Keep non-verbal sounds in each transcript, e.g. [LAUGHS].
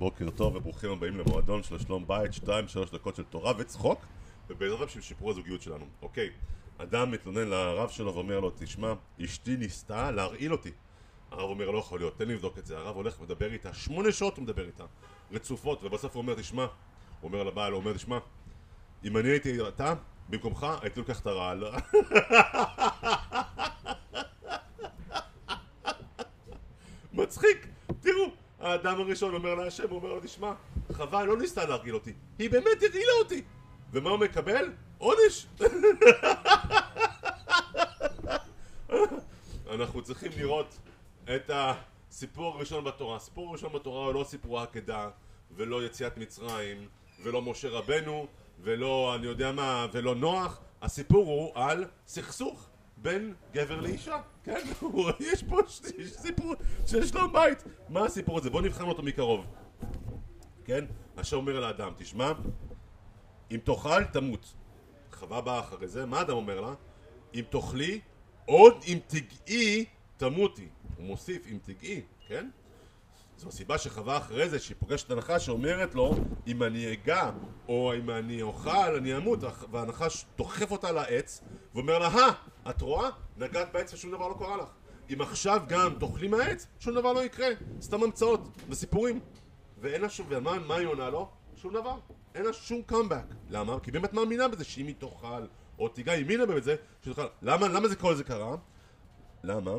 בוקר טוב וברוכים הבאים למועדון של שלום בית, 2-3 דקות של תורה וצחוק ובעזרת השם שיפור הזוגיות שלנו. אוקיי, אדם מתלונן לרב שלו ואומר לו, תשמע, אשתי ניסתה להרעיל אותי. הרב אומר, לא יכול להיות, תן לי לבדוק את זה. הרב הולך ומדבר איתה, שמונה שעות הוא מדבר איתה, רצופות, ובסוף הוא אומר, תשמע, הוא אומר לבעל, הוא אומר, תשמע, אם אני הייתי אתה, במקומך, הייתי לוקח את הרעל. [LAUGHS] מצחיק, תראו, האדם הראשון אומר להשם, הוא אומר לו, תשמע, חווה לא ניסתה להרגיל אותי, היא באמת הרעילה אותי. ומה הוא מקבל? עונש. [LAUGHS] אנחנו צריכים לראות את הסיפור הראשון בתורה. הסיפור הראשון בתורה הוא לא סיפור העקדה, ולא יציאת מצרים, ולא משה רבנו, ולא אני יודע מה, ולא נוח. הסיפור הוא על סכסוך בין גבר לאישה, כן? [LAUGHS] יש פה סיפור של שלום בית. מה הסיפור הזה? בואו נבחן אותו מקרוב. כן? השם אומר לאדם, תשמע, אם תאכל תמות. חווה באה אחרי זה, מה אדם אומר לה? אם תאכלי, עוד אם תגעי, תמותי. הוא מוסיף, אם תגעי, כן? זו הסיבה שחווה אחרי זה, שהיא פוגשת את הנחש שאומרת לו, אם אני אגע, או אם אני אוכל, אני אמות, והנחש דוחף אותה לעץ, ואומר לה, אה, את רואה? נגעת בעץ ושום דבר לא קרה לך. אם עכשיו גם תאכלי מהעץ, שום דבר לא יקרה. סתם המצאות וסיפורים. ואין לה שום, ומה היא עונה לו? שום דבר. אין לה שום קאמבק. למה? כי באמת מאמינה בזה שאם היא תאכל, או תיגע, היא האמינה בזה, שתאכל. למה, למה זה כל זה קרה? למה?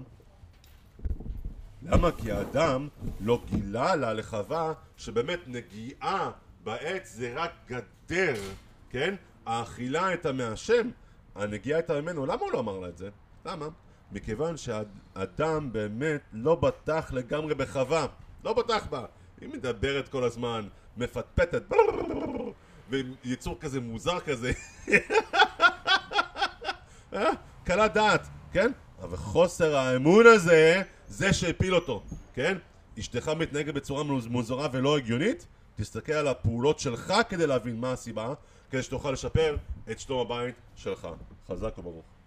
למה? כי האדם לא גילה לה לחווה שבאמת נגיעה בעץ זה רק גדר, כן? האכילה הייתה מהשם, הנגיעה הייתה ממנו. למה הוא לא אמר לה את זה? למה? מכיוון שהאדם באמת לא בטח לגמרי בחווה. לא בטח בה. היא מדברת כל הזמן, מפטפטת, ויצור כזה מוזר כזה. אה? קלת דעת, כן? אבל חוסר האמון הזה, זה שהפיל אותו, כן? אשתך מתנהגת בצורה מוזרה ולא הגיונית, תסתכל על הפעולות שלך כדי להבין מה הסיבה, כדי שתוכל לשפר את שלום הבית שלך. חזק וברוך.